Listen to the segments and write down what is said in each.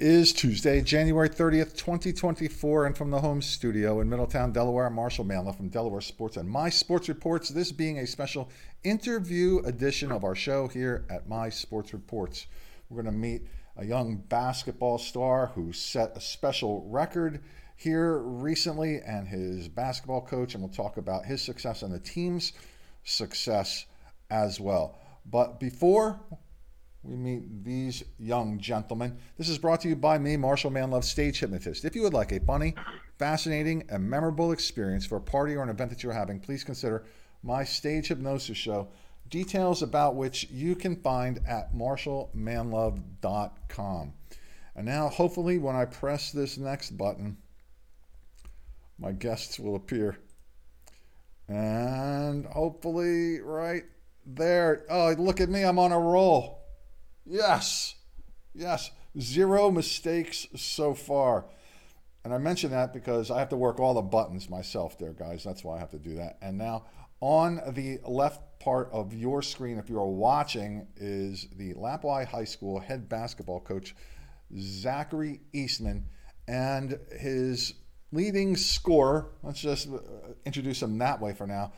is Tuesday, January 30th, 2024, and from the home studio in Middletown, Delaware, Marshall Manlove from Delaware Sports and My Sports Reports. This being a special interview edition of our show here at My Sports Reports. We're going to meet a young basketball star who set a special record here recently and his basketball coach, and we'll talk about his success and the team's success as well. But before we meet these young gentlemen. This is brought to you by me, Marshall Manlove, stage hypnotist. If you would like a funny, fascinating, and memorable experience for a party or an event that you're having, please consider my stage hypnosis show, details about which you can find at marshallmanlove.com. And now, hopefully, when I press this next button, my guests will appear. And hopefully, right there. Oh, look at me, I'm on a roll. Yes. Yes. Zero mistakes so far. And I mention that because I have to work all the buttons myself there, guys. That's why I have to do that. And now on the left part of your screen, if you're watching, is the Lapwai High School head basketball coach, Zachary Eastman, and his leading scorer. Let's just uh, introduce him that way for now.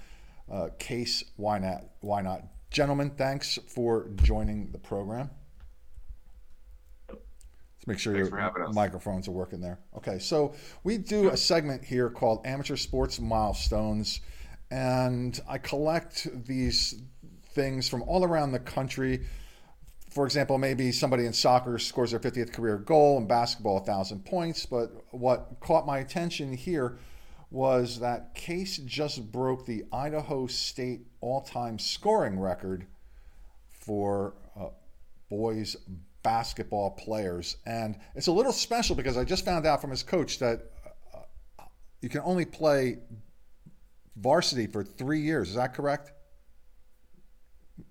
Uh, Kase, why not? Why not? Gentlemen, thanks for joining the program. Let's make sure Thanks your microphones are working there. Okay, so we do a segment here called Amateur Sports Milestones, and I collect these things from all around the country. For example, maybe somebody in soccer scores their 50th career goal, in basketball, 1,000 points. But what caught my attention here was that Kase just broke the Idaho State all time scoring record for uh, boys basketball players. And it's a little special because I just found out from his coach that uh, you can only play varsity for three years. Is that correct?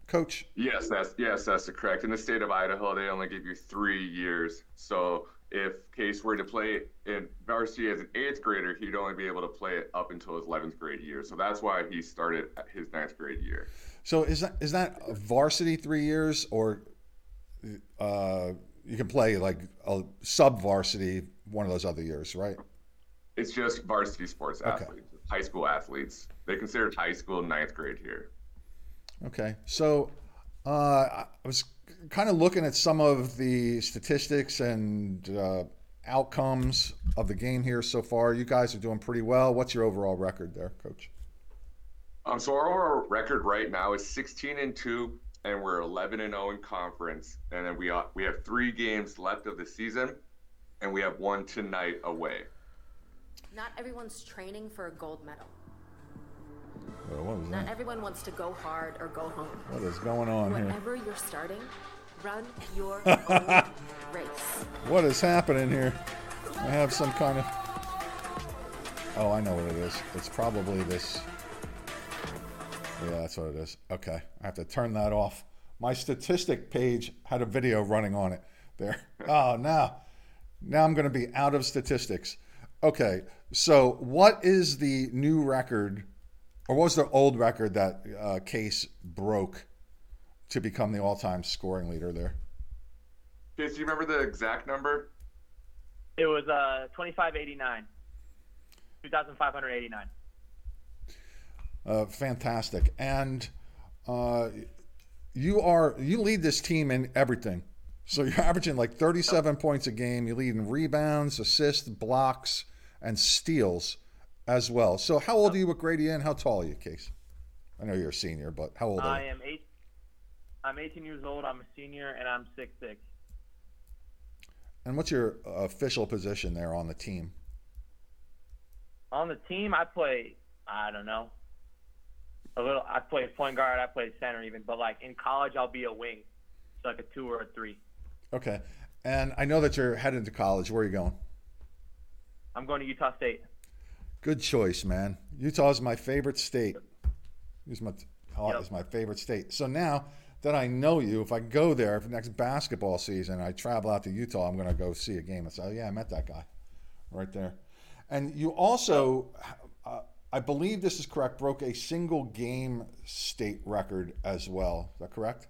Coach? Yes, that's yes, that's correct. In the state of Idaho, they only give you three years. So if Kase were to play in varsity as an eighth grader, he'd only be able to play it up until his eleventh grade year. So that's why he started his ninth grade year. So is that is that varsity three years or uh, you can play like a sub varsity one of those other years, right? It's just varsity sports okay. athletes, high school athletes. They consider it high school ninth grade here. Okay, so uh, I was kind of looking at some of the statistics and uh, outcomes of the game here so far. You guys are doing pretty well. What's your overall record there, Coach? Um, so our record right now is 16 and two, and we're 11 and 0 in conference. And then we uh, we have three games left of the season, and we have one tonight away. Not everyone's training for a gold medal. what was Not that? everyone wants to go hard or go home. What is going on Whenever here? Whenever you're starting, run your own race. What is happening here? I have some kind of. Oh, I know what it is. It's probably this. Yeah, that's what it is. Okay. I have to turn that off. My statistic page had a video running on it there. Oh, now. Now I'm going to be out of statistics. Okay. So, what is the new record, or what was the old record that uh, Kase broke to become the all time scoring leader there? Kase, do you remember the exact number? It was uh, 2589. 2,589. Uh, fantastic. And uh, you are you lead this team in everything. So you're averaging like 37 points a game. You lead in rebounds, assists, blocks, and steals as well. So how old are you with Grady and how tall are you, Kase? I know you're a senior, but how old are I you? am eight. I'm 18 years old. I'm a senior, and I'm six six. And what's your official position there on the team? On the team, I play. I don't know. A little. I play point guard. I play center even. But like in college, I'll be a wing, so like a two or a three. Okay. And I know that you're heading to college. Where are you going? I'm going to Utah State. Good choice, man. Utah is my favorite state. It's my, oh, Yep. it's my favorite state. So now that I know you, if I go there for next basketball season, I travel out to Utah, I'm going to go see a game and say, oh, yeah, I met that guy right there. And you also, I believe this is correct, broke a single game state record as well. Is that correct?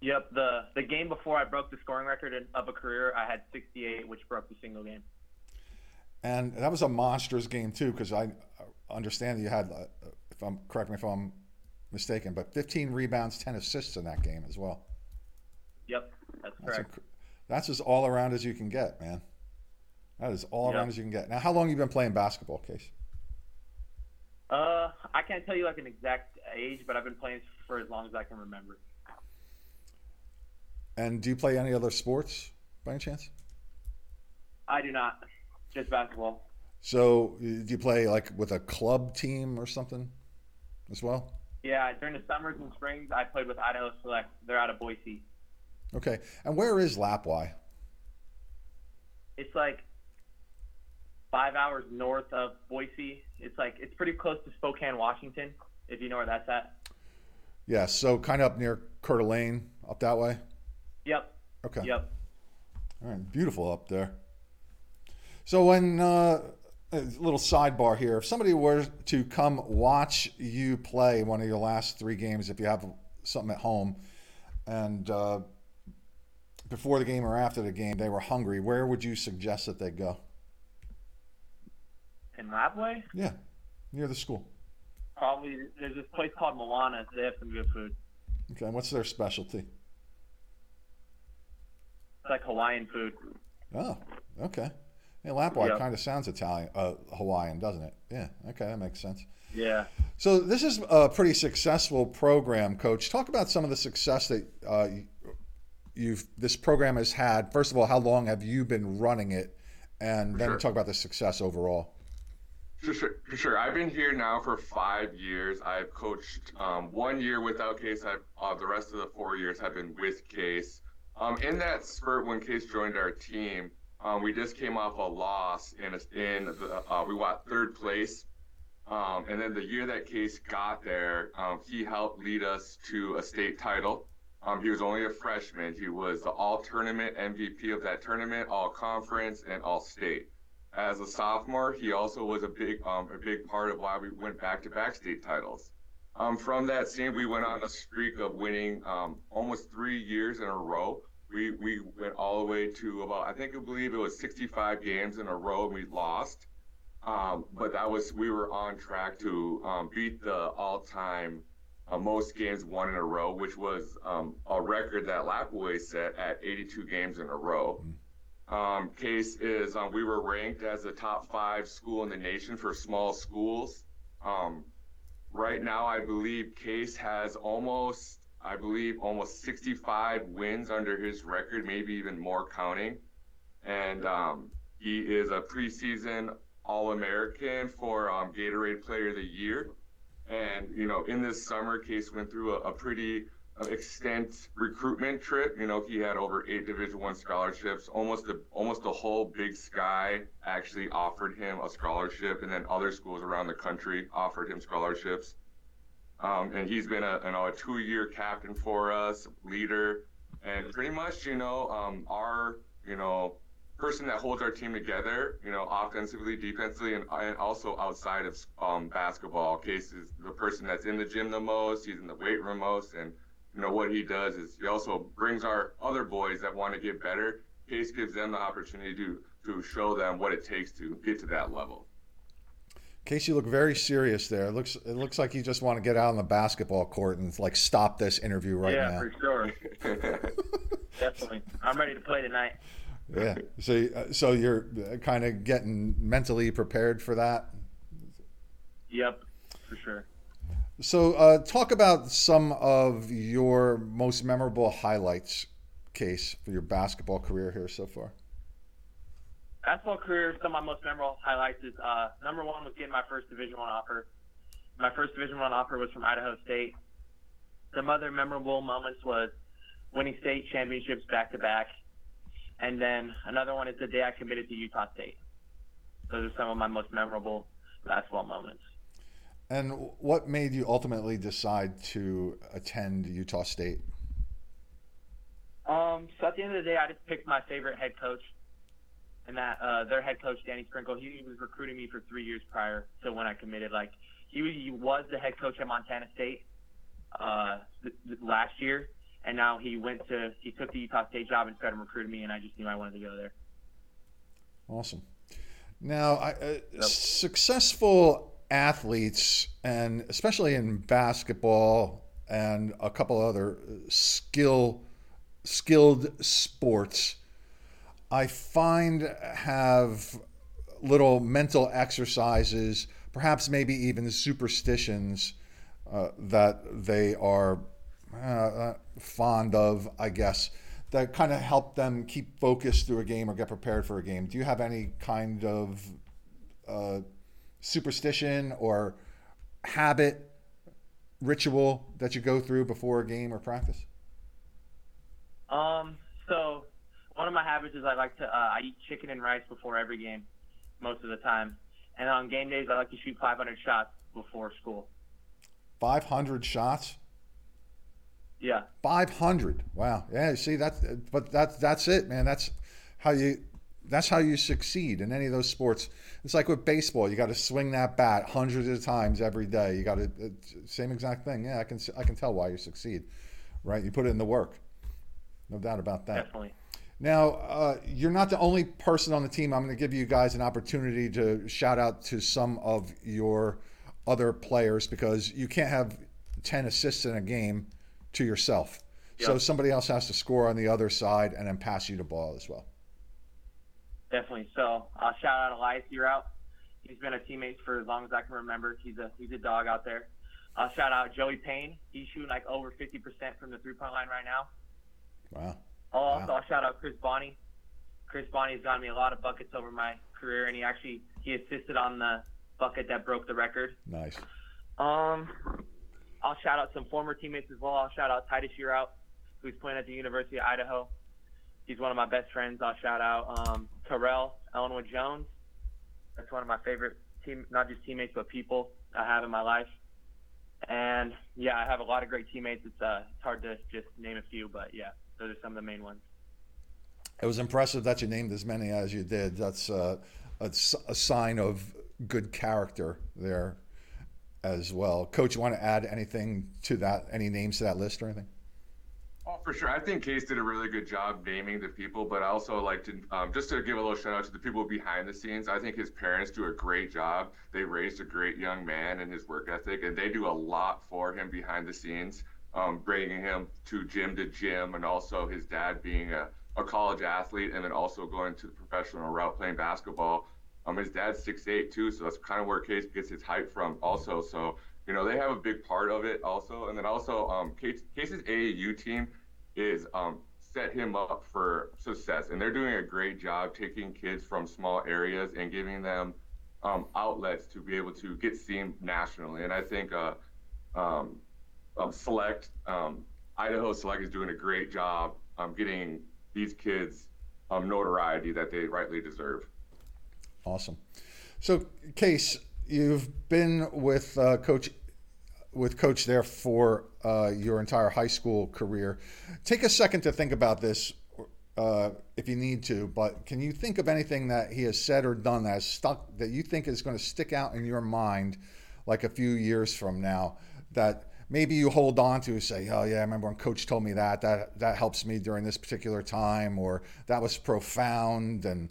Yep. The the game before I broke the scoring record in- of a career, I had 68, which broke the single game. And that was a monstrous game too, because I understand that you had, uh, if I'm correct me if I'm mistaken, but 15 rebounds, 10 assists in that game as well. Yep, that's That's, correct. that's as all around as you can get, man. That is all Yeah. around as you can get. Now, how long you been playing basketball, Kase? Uh, I can't tell you like an exact age, but I've been playing for as long as I can remember. And do you play any other sports by any chance? I do not, just basketball. So, do you play like with a club team or something as well? Yeah, during the summers and springs, I played with Idaho Select. They're out of Boise. Okay. And where is Lapwai? It's like five hours north of Boise. It's like it's pretty close to Spokane, Washington, if you know where that's at. Yeah, so kind of up near Coeur d'Alene, up that way. Yep. Okay. Yep. All right, beautiful up there. So, when uh, a little sidebar here, if somebody were to come watch you play one of your last three games, if you have something at home, and uh, before the game or after the game they were hungry, where would you suggest that they go? In Lapwai, Yeah, near the school. probably there's this place called Moana. They have some good food. Okay, what's their specialty? It's like Hawaiian food. Oh, okay. Yeah, Lapwai Yeah. kind of sounds Italian, uh, Hawaiian, doesn't it? Yeah, okay, that makes sense. Yeah. So this is a pretty successful program, Coach. Talk about some of the success that uh, you've this program has had. First of all, how long have you been running it, and then Sure. talk about the success overall. Sure, for sure. I've been here now for five years. I've coached um, one year without Kase. I've uh, the rest of the four years have been with Kase. Um, in that spurt, when Kase joined our team, um, we just came off a loss in a, in the, uh, we got third place. Um, and then the year that Kase got there, um, he helped lead us to a state title. Um, he was only a freshman. He was the all tournament MVP of that tournament, all conference, and all state as a sophomore, he also was a big um, a big part of why we went back to back state titles. Um, from that scene, we went on a streak of winning um, almost three years in a row. We we went all the way to about I think I believe it was 65 games in a row, and we lost. Um, but that was we were on track to um, beat the all-time uh, most games won in a row, which was um, a record that Lapwai set at 82 games in a row. Um, Kase is um, we were ranked as a top five school in the nation for small schools. Um, right now, I believe Kase has almost, I believe, almost 65 wins under his record, maybe even more counting. And um, he is a preseason All American for um, Gatorade Player of the Year. And, you know, in this summer, Kase went through a, a pretty extent recruitment trip. You know, he had over eight Division One scholarships. Almost the almost the whole Big Sky actually offered him a scholarship, and then other schools around the country offered him scholarships. Um, and he's been a you know a two-year captain for us, leader, and pretty much you know um, our you know person that holds our team together, you know, offensively, defensively, and, and also outside of um, basketball. Kase is the person that's in the gym the most. He's in the weight room most, and you know what he does is he also brings our other boys that want to get better. Kase gives them the opportunity to to show them what it takes to get to that level. Kase, you look very serious there. It looks it looks like you just want to get out on the basketball court and like stop this interview right yeah, now. Yeah, for sure. Definitely. I'm ready to play tonight. Yeah. So uh, so you're kind of getting mentally prepared for that. Yep, for sure. So, uh, talk about some of your most memorable highlights, Kase, for your basketball career here so far. Basketball career, some of my most memorable highlights is uh, number one was getting my first Division One offer. My first Division One offer was from Idaho State. Some other memorable moments was winning state championships back to back, and then another one is the day I committed to Utah State. Those are some of my most memorable basketball moments. And what made you ultimately decide to attend Utah State? Um, so at the end of the day, I just picked my favorite head coach, and that uh, their head coach Danny Sprinkle. He was recruiting me for three years prior to when I committed. Like he was, he was the head coach at Montana State uh, th- th- last year, and now he went to he took the Utah State job and started recruiting me, and I just knew I wanted to go there. Awesome. Now, I, uh, successful athletes, and especially in basketball and a couple other skill skilled sports, I find have little mental exercises, perhaps maybe even superstitions uh, that they are uh, uh fond of, I guess that kind of help them keep focused through a game or get prepared for a game. Do you have any kind of uh, superstition or habit, ritual that you go through before a game or practice? Um, so one of my habits is I like to uh, I eat chicken and rice before every game, most of the time, and on game days I like to shoot 500 shots before school. 500 shots. Yeah. 500. Wow. Yeah, see that but that's that's it, man. That's how you that's how you succeed in any of those sports. It's like with baseball, you got to swing that bat hundreds of times every day. You got to same exact thing. Yeah, I can I can tell why you succeed. Right? You put it in the work. No doubt about that. Definitely. Now, uh, you're not the only person on the team. I'm going to give you guys an opportunity to shout out to some of your other players because you can't have 10 assists in a game to yourself. Yep. So somebody else has to score on the other side and then pass you the ball as well. Definitely. So I'll shout out Elias out. He's been a teammate for as long as I can remember. He's a he's a dog out there. I'll shout out Joey Payne. He's shooting like over 50% from the three point line right now. Wow. Also, wow. I'll shout out Chris Bonney. Chris Bonney's gotten me a lot of buckets over my career, and he actually he assisted on the bucket that broke the record. Nice. Um, I'll shout out some former teammates as well. I'll shout out Titus Yearout, who's playing at the University of Idaho. He's one of my best friends. I'll shout out um, Terrell Ellenwood Jones. That's one of my favorite team, not just teammates, but people I have in my life. And yeah, I have a lot of great teammates. It's uh, it's hard to just name a few, but yeah, those are some of the main ones. It was impressive that you named as many as you did. That's uh, a, a sign of good character there as well. Coach, you want to add anything to that? Any names to that list or anything? Oh, for sure. I think Kase did a really good job naming the people, but I also like to um, just to give a little shout out to the people behind the scenes. I think his parents do a great job. They raised a great young man and his work ethic, and they do a lot for him behind the scenes, um, bringing him to gym to gym, and also his dad being a, a college athlete and then also going to the professional route playing basketball. Um, his dad's six eight too, so that's kind of where Kase gets his height from, also. So you know they have a big part of it, also. And then also, um, Kase, Kase's AAU team is um, set him up for success, and they're doing a great job taking kids from small areas and giving them um, outlets to be able to get seen nationally. And I think uh, um, um, Select um, Idaho Select is doing a great job um, getting these kids um, notoriety that they rightly deserve. Awesome. So, Kase, you've been with uh, Coach with Coach there for uh, your entire high school career. Take a second to think about this, uh, if you need to. But can you think of anything that he has said or done that has stuck that you think is going to stick out in your mind, like a few years from now, that maybe you hold on to say, oh yeah, I remember when coach told me that, that, that helps me during this particular time, or that was profound and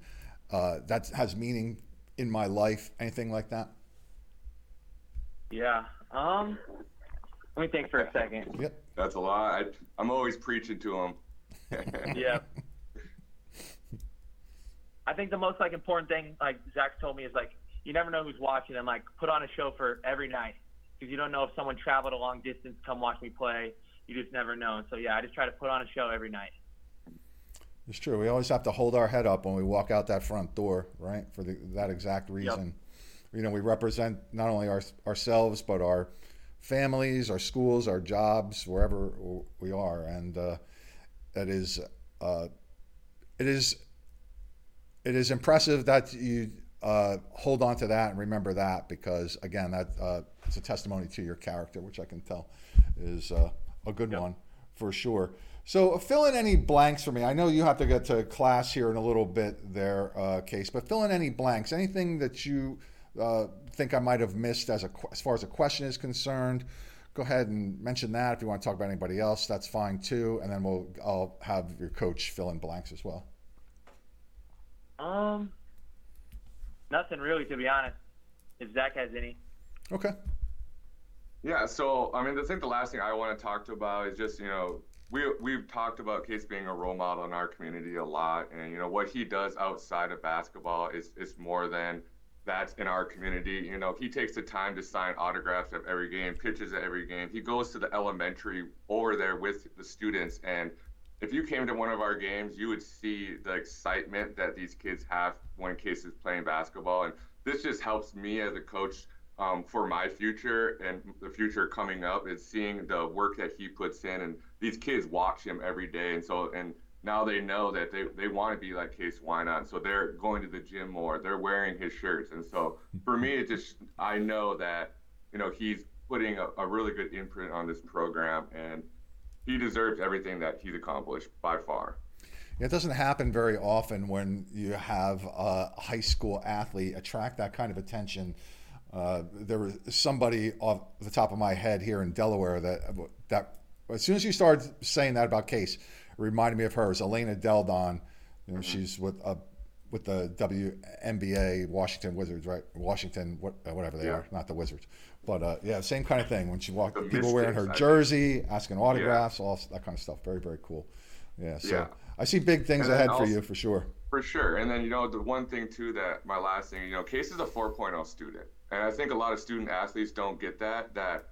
uh, that has meaning in my life? Anything like that? Yeah. Um. Let me think for a second. Yep. That's a lot. I, I'm always preaching to them. yeah. I think the most like important thing, like Zach told me, is like you never know who's watching, and like put on a show for every night because you don't know if someone traveled a long distance to come watch me play. You just never know. And so yeah, I just try to put on a show every night. It's true. We always have to hold our head up when we walk out that front door, right? For the, that exact reason. Yep. You know, we represent not only our, ourselves, but our families, our schools, our jobs, wherever we are. And uh, it is, uh, it is, it is impressive that you uh, hold on to that and remember that because, again, that uh, it's a testimony to your character, which I can tell is uh, a good yep. one for sure. So fill in any blanks for me. I know you have to get to class here in a little bit there, uh, Kase, but fill in any blanks. Anything that you uh, think I might have missed as, a, as far as a question is concerned, go ahead and mention that. If you want to talk about anybody else, that's fine too. And then we'll I'll have your coach fill in blanks as well. Um, nothing really, to be honest. If Zach has any. Okay. Yeah, so I mean, I think the last thing I want to talk to about is just you know we we've talked about Kase being a role model in our community a lot, and you know what he does outside of basketball is is more than that's in our community. You know, he takes the time to sign autographs at every game, pitches at every game. He goes to the elementary over there with the students, and if you came to one of our games, you would see the excitement that these kids have when Kase is playing basketball, and this just helps me as a coach um, for my future and the future coming up is seeing the work that he puts in and these kids watch him every day and so and now they know that they, they want to be like Kase Wynott. So they're going to the gym more. They're wearing his shirts. And so for me, it just, I know that, you know, he's putting a, a really good imprint on this program and he deserves everything that he's accomplished by far. It doesn't happen very often when you have a high school athlete attract that kind of attention uh, there was somebody off the top of my head here in Delaware that that as soon as you started saying that about Kase, reminded me of hers, Elena Delle Donne, You know, she's with uh, with the WNBA Washington Wizards, right? Washington, what, uh, whatever they yeah. are, not the Wizards, but uh, yeah, same kind of thing. When she walked, the people wearing her jersey, asking autographs, yeah. all that kind of stuff. Very, very cool. Yeah. So yeah. I see big things ahead also, for you for sure. For sure. And then you know the one thing too that my last thing, you know, Kase is a 4.0 student. And I think a lot of student athletes don't get that. That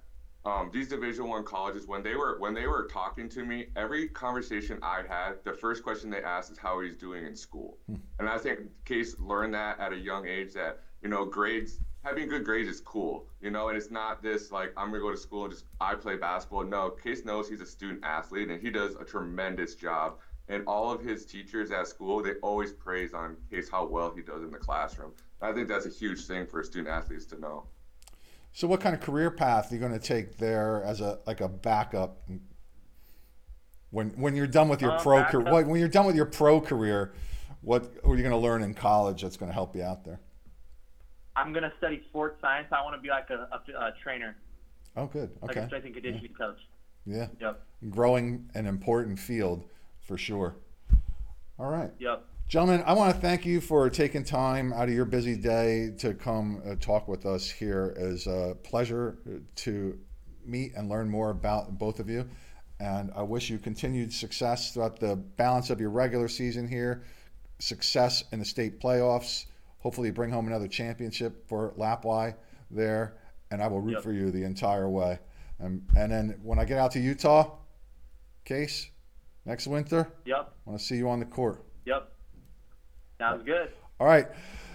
um, these Division One colleges, when they were when they were talking to me, every conversation I had, the first question they asked is how he's doing in school. Hmm. And I think Kase learned that at a young age that you know grades having good grades is cool, you know, and it's not this like I'm gonna go to school and just I play basketball. No, Kase knows he's a student athlete and he does a tremendous job. And all of his teachers at school, they always praise on Kase how well he does in the classroom. I think that's a huge thing for student athletes to know. So, what kind of career path are you going to take there as a like a backup? When when you're done with your uh, pro career, when you're done with your pro career, what are you going to learn in college that's going to help you out there? I'm going to study sports science. I want to be like a, a, a trainer. Oh, good. Okay. Like a strength and conditioning yeah. coach. Yeah. Yep. Growing an important field for sure. All right. Yep. Gentlemen, I want to thank you for taking time out of your busy day to come uh, talk with us here. It is a pleasure to meet and learn more about both of you. And I wish you continued success throughout the balance of your regular season here, success in the state playoffs. Hopefully, bring home another championship for Lapwai there. And I will root yep. for you the entire way. And, and then when I get out to Utah, Kase, next winter, yep. I want to see you on the court. Yep. Sounds good. All right.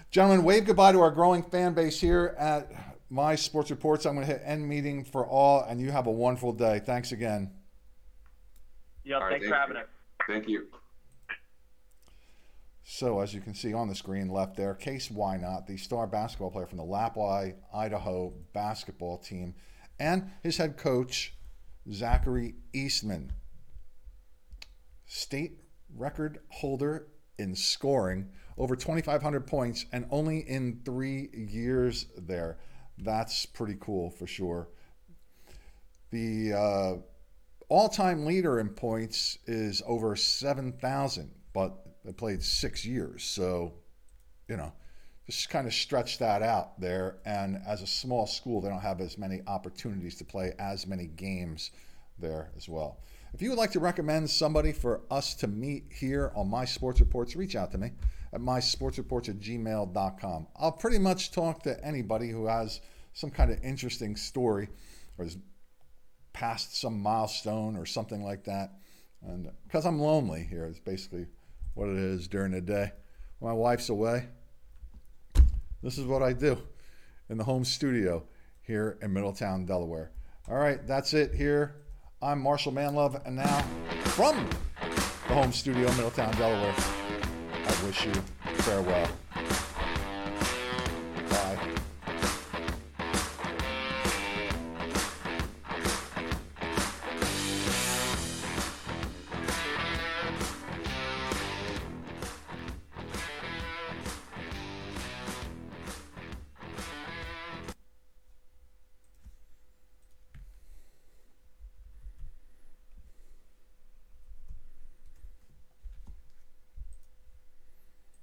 Gentlemen, wave goodbye to our growing fan base here at My Sports Reports. I'm going to hit end meeting for all, and you have a wonderful day. Thanks again. Yep, right, thanks thank for having us. Thank you. So, as you can see on the screen left there, Kase Wynott, the star basketball player from the Lapwai, Idaho basketball team, and his head coach, Zachary Eastman. State record holder in scoring, over 2,500 points, and only in three years there. That's pretty cool for sure. The uh, all time leader in points is over 7,000, but they played six years. So, you know, just kind of stretch that out there. And as a small school, they don't have as many opportunities to play as many games there as well. If you would like to recommend somebody for us to meet here on My Sports Reports, reach out to me at mysportsreports at gmail.com. I'll pretty much talk to anybody who has some kind of interesting story or has passed some milestone or something like that. And because I'm lonely here, it's basically what it is during the day. My wife's away. This is what I do in the home studio here in Middletown, Delaware. All right, that's it here I'm Marshall Manlove, and now from the home studio Middletown, Delaware, I wish you farewell.